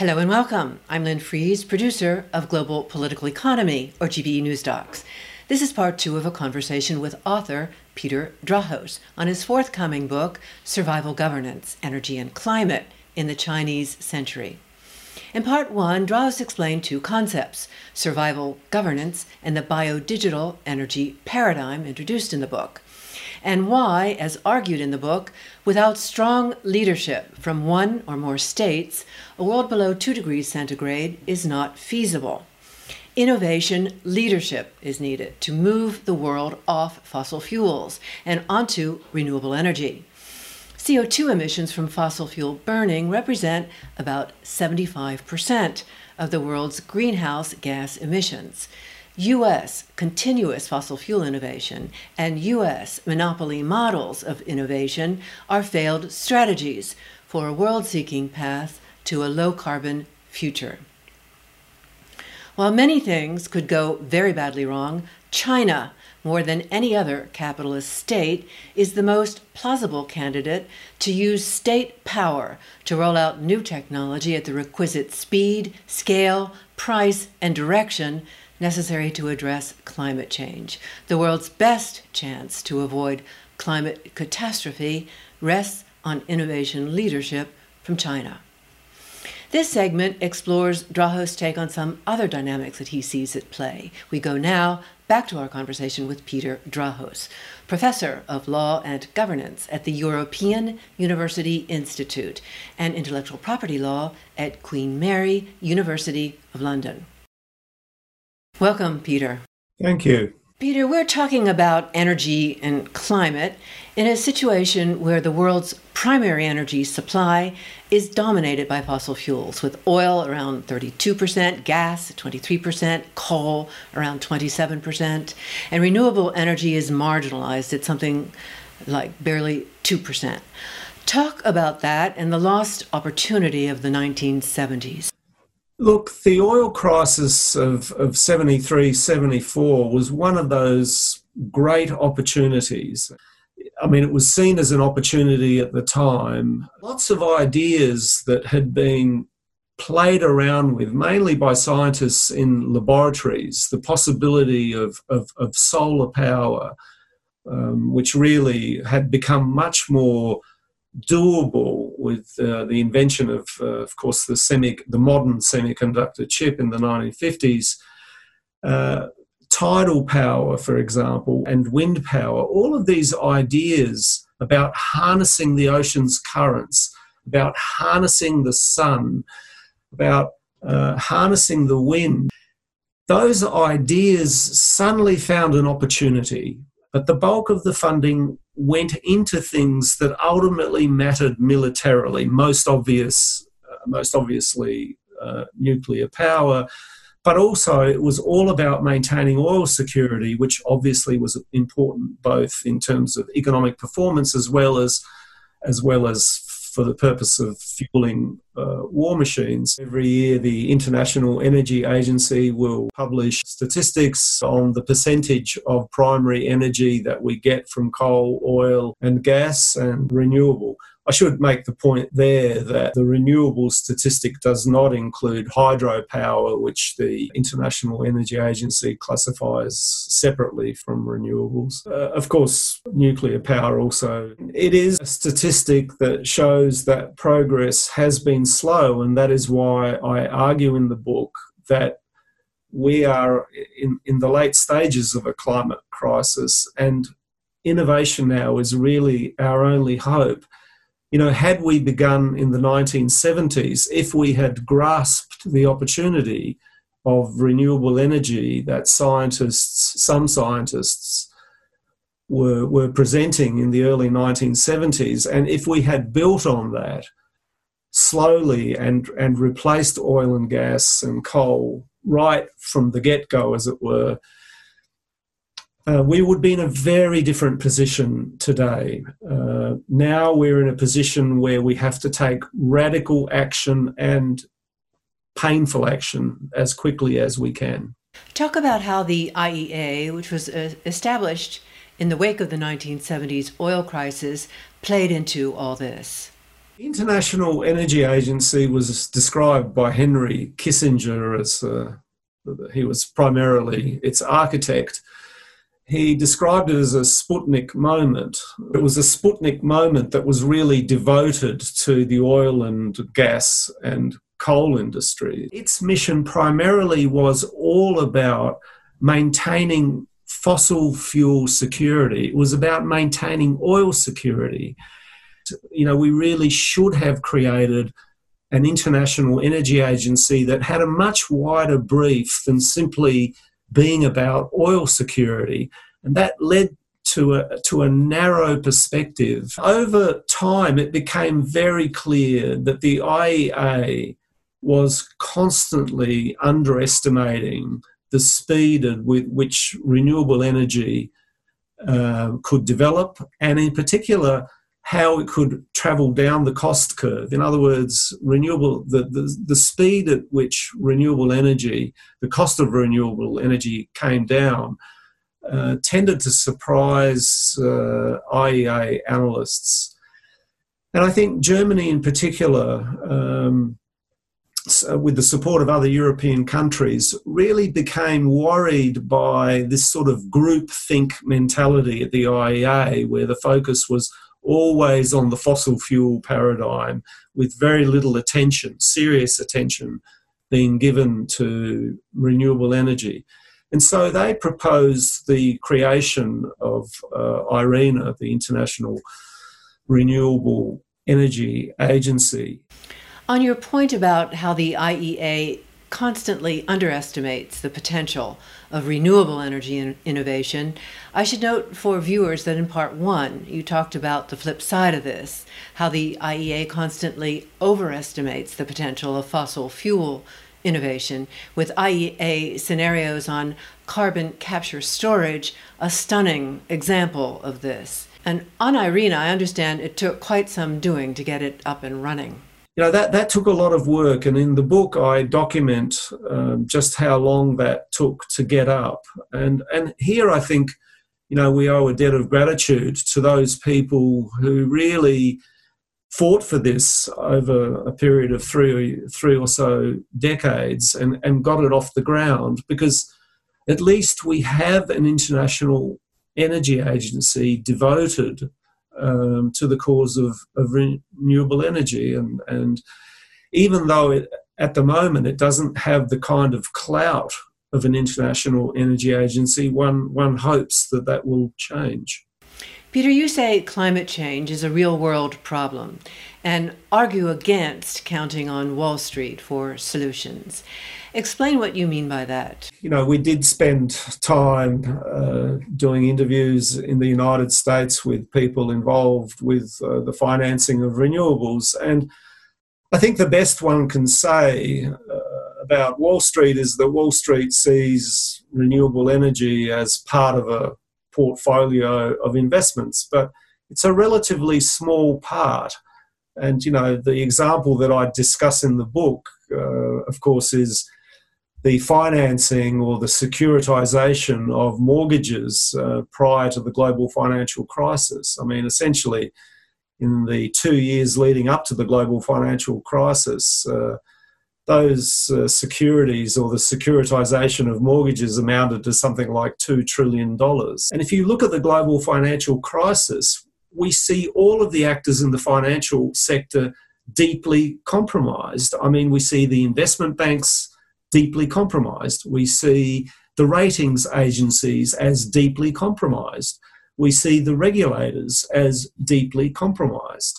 Hello and welcome. I'm Lyn Fries, producer of Global Political Economy, or GPE News Docs. This is part two of a conversation with author Peter Drahos on his forthcoming book, Survival Governance Energy and Climate in the Chinese Century. In part one, Drahos explained two concepts survival governance and the biodigital energy paradigm introduced in the book and why, as argued in the book, without strong leadership from one or more states, a world below 2 degrees centigrade is not feasible. Innovation leadership is needed to move the world off fossil fuels and onto renewable energy. CO2 emissions from fossil fuel burning represent about 75% of the world's greenhouse gas emissions. U.S. continuous fossil fuel innovation and U.S. monopoly models of innovation are failed strategies for a world seeking path to a low carbon future. While many things could go very badly wrong, China, more than any other capitalist state, is the most plausible candidate to use state power to roll out new technology at the requisite speed, scale, price, and direction necessary to address climate change. The world's best chance to avoid climate catastrophe rests on innovation leadership from China. This segment explores Drahos' take on some other dynamics that he sees at play. We go now back to our conversation with Peter Drahos, professor of law and governance at the European University Institute and intellectual property law at Queen Mary University of London. Welcome, Peter. Thank you. Peter, we're talking about energy and climate in a situation where the world's primary energy supply is dominated by fossil fuels, with oil around 32%, gas 23%, coal around 27%, and renewable energy is marginalized at something like barely 2%. Talk about that and the lost opportunity of the 1970s. Look, the oil crisis of, of 73, 74 was one of those great opportunities. I mean, it was seen as an opportunity at the time. Lots of ideas that had been played around with, mainly by scientists in laboratories, the possibility of, of, of solar power, um, which really had become much more doable with uh, the invention of, uh, of course, the semi, the modern semiconductor chip in the 1950s. Uh, tidal power, for example, and wind power, all of these ideas about harnessing the ocean's currents, about harnessing the sun, about uh, harnessing the wind, those ideas suddenly found an opportunity. But the bulk of the funding went into things that ultimately mattered militarily. Most obvious, uh, most obviously, uh, nuclear power, but also it was all about maintaining oil security, which obviously was important both in terms of economic performance as well as as well as for the purpose of fueling uh, war machines. Every year, the International Energy Agency will publish statistics on the percentage of primary energy that we get from coal, oil, and gas and renewable. I should make the point there that the renewable statistic does not include hydropower, which the International Energy Agency classifies separately from renewables. Uh, of course, nuclear power also. It is a statistic that shows that progress has been slow, and that is why I argue in the book that we are in, in the late stages of a climate crisis, and innovation now is really our only hope. You know, had we begun in the 1970s, if we had grasped the opportunity of renewable energy that scientists, some scientists, were, were presenting in the early 1970s, and if we had built on that slowly and, and replaced oil and gas and coal right from the get go, as it were, uh, we would be in a very different position today. Uh, now we're in a position where we have to take radical action and painful action as quickly as we can. Talk about how the IEA, which was uh, established in the wake of the 1970s oil crisis, played into all this. International Energy Agency was described by Henry Kissinger as uh, he was primarily its architect. He described it as a Sputnik moment. It was a Sputnik moment that was really devoted to the oil and gas and coal industry. Its mission primarily was all about maintaining fossil fuel security, it was about maintaining oil security you know, we really should have created an international energy agency that had a much wider brief than simply being about oil security. And that led to a, to a narrow perspective. Over time, it became very clear that the IEA was constantly underestimating the speed at with which renewable energy uh, could develop, and in particular, how it could travel down the cost curve. In other words, renewable the, the, the speed at which renewable energy, the cost of renewable energy came down, uh, tended to surprise uh, IEA analysts. And I think Germany in particular, um, with the support of other European countries, really became worried by this sort of group think mentality at the IEA, where the focus was always on the fossil fuel paradigm with very little attention, serious attention, being given to renewable energy. And so they proposed the creation of uh, IRENA, the International Renewable Energy Agency. On your point about how the IEA constantly underestimates the potential of renewable energy in innovation, I should note for viewers that in part one, you talked about the flip side of this how the IEA constantly overestimates the potential of fossil fuel innovation, with IEA scenarios on carbon capture storage a stunning example of this. And on IRENA, I understand it took quite some doing to get it up and running you know that that took a lot of work and in the book i document um, just how long that took to get up. And and here i think you know we owe a debt of gratitude to those people who really fought for this over a period of three three or so decades and and got it off the ground because at least we have an international energy agency devoted um, to the cause of, of renewable energy. And, and even though it, at the moment it doesn't have the kind of clout of an international energy agency, one, one hopes that that will change. Peter, you say climate change is a real world problem and argue against counting on Wall Street for solutions. Explain what you mean by that. You know, we did spend time uh, doing interviews in the United States with people involved with uh, the financing of renewables. And I think the best one can say uh, about Wall Street is that Wall Street sees renewable energy as part of a portfolio of investments, but it's a relatively small part. And, you know, the example that I discuss in the book, uh, of course, is the financing or the securitization of mortgages uh, prior to the global financial crisis. I mean, essentially, in the two years leading up to the global financial crisis, uh, those uh, securities or the securitization of mortgages amounted to something like $2 trillion. And if you look at the global financial crisis, we see all of the actors in the financial sector deeply compromised. I mean, we see the investment banks deeply compromised. We see the ratings agencies as deeply compromised. We see the regulators as deeply compromised.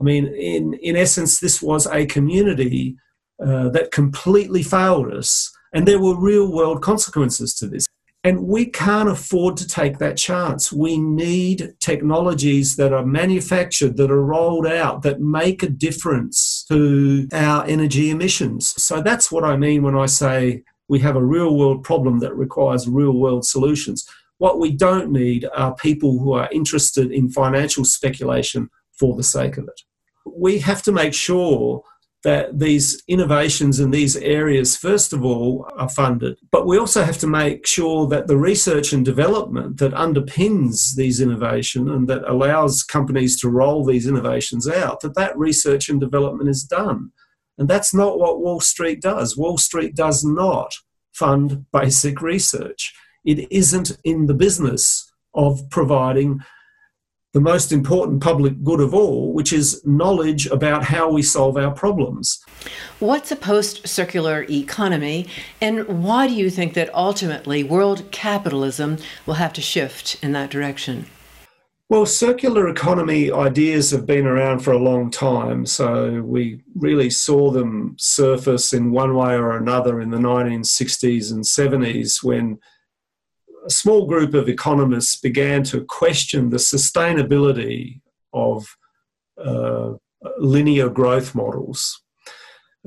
I mean, in, in essence, this was a community uh, that completely failed us, and there were real world consequences to this. And we can't afford to take that chance. We need technologies that are manufactured, that are rolled out, that make a difference to our energy emissions. So that's what I mean when I say we have a real world problem that requires real world solutions. What we don't need are people who are interested in financial speculation for the sake of it. We have to make sure that these innovations in these areas, first of all, are funded. But we also have to make sure that the research and development that underpins these innovation and that allows companies to roll these innovations out, that that research and development is done. And that's not what Wall Street does. Wall Street does not fund basic research. It isn't in the business of providing the most important public good of all, which is knowledge about how we solve our problems. What's a post circular economy, and why do you think that ultimately world capitalism will have to shift in that direction? Well, circular economy ideas have been around for a long time, so we really saw them surface in one way or another in the 1960s and 70s when a small group of economists began to question the sustainability of uh, linear growth models.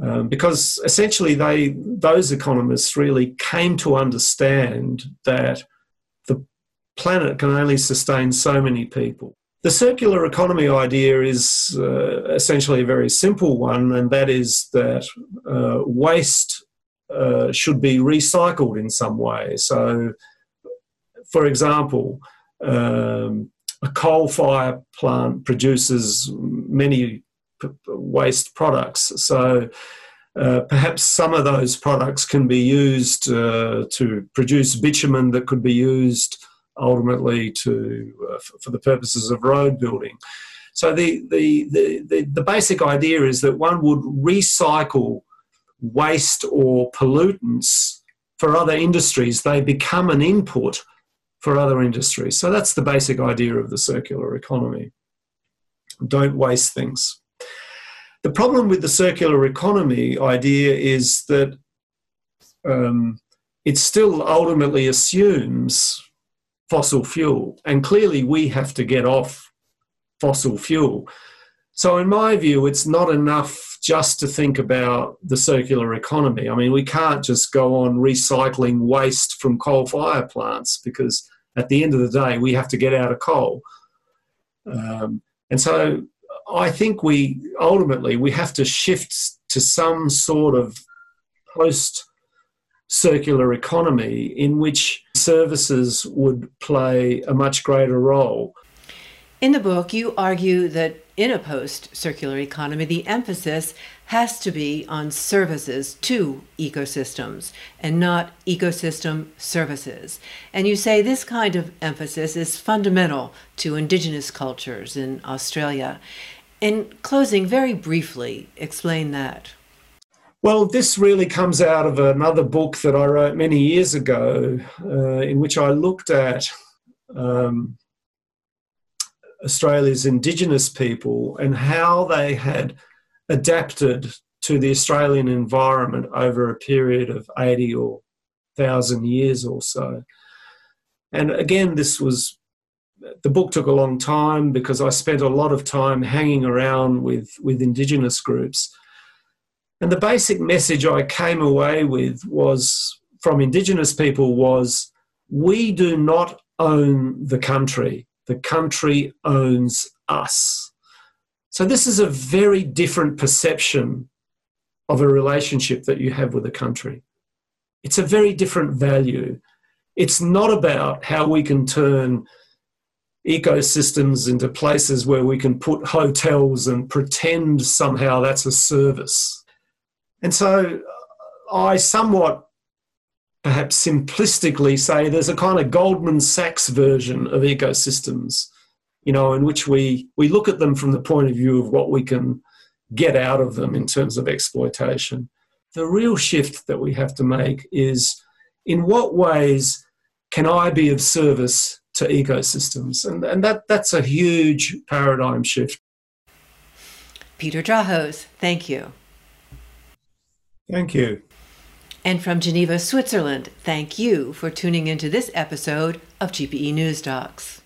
Um, because essentially, they those economists really came to understand that the planet can only sustain so many people. The circular economy idea is uh, essentially a very simple one, and that is that uh, waste uh, should be recycled in some way. So for example, um, a coal fire plant produces many p- waste products. So uh, perhaps some of those products can be used uh, to produce bitumen that could be used ultimately to uh, for the purposes of road building. So the, the, the, the, the basic idea is that one would recycle waste or pollutants for other industries. They become an input for other industries. So that's the basic idea of the circular economy. Don't waste things. The problem with the circular economy idea is that um, it still ultimately assumes fossil fuel, and clearly we have to get off fossil fuel. So, in my view, it's not enough just to think about the circular economy. I mean, we can't just go on recycling waste from coal fire plants because at the end of the day, we have to get out of coal. Um, and so I think we ultimately we have to shift to some sort of post circular economy in which services would play a much greater role. In the book, you argue that in a post circular economy, the emphasis has to be on services to ecosystems and not ecosystem services. And you say this kind of emphasis is fundamental to Indigenous cultures in Australia. In closing, very briefly, explain that. Well, this really comes out of another book that I wrote many years ago, uh, in which I looked at um, Australia's Indigenous people and how they had adapted to the Australian environment over a period of 80 or 1,000 years or so. And again, this was the book took a long time because I spent a lot of time hanging around with, with Indigenous groups. And the basic message I came away with was from Indigenous people was we do not own the country, the country owns us. So, this is a very different perception of a relationship that you have with a country. It's a very different value. It's not about how we can turn ecosystems into places where we can put hotels and pretend somehow that's a service. And so uh, I somewhat perhaps simplistically say there's a kind of Goldman Sachs version of ecosystems you know, in which we, we look at them from the point of view of what we can get out of them in terms of exploitation. The real shift that we have to make is in what ways can I be of service to ecosystems? And, and that, that's a huge paradigm shift. Peter Drahos, thank you. Thank you. And from Geneva, Switzerland, thank you for tuning into this episode of GPE News Docs.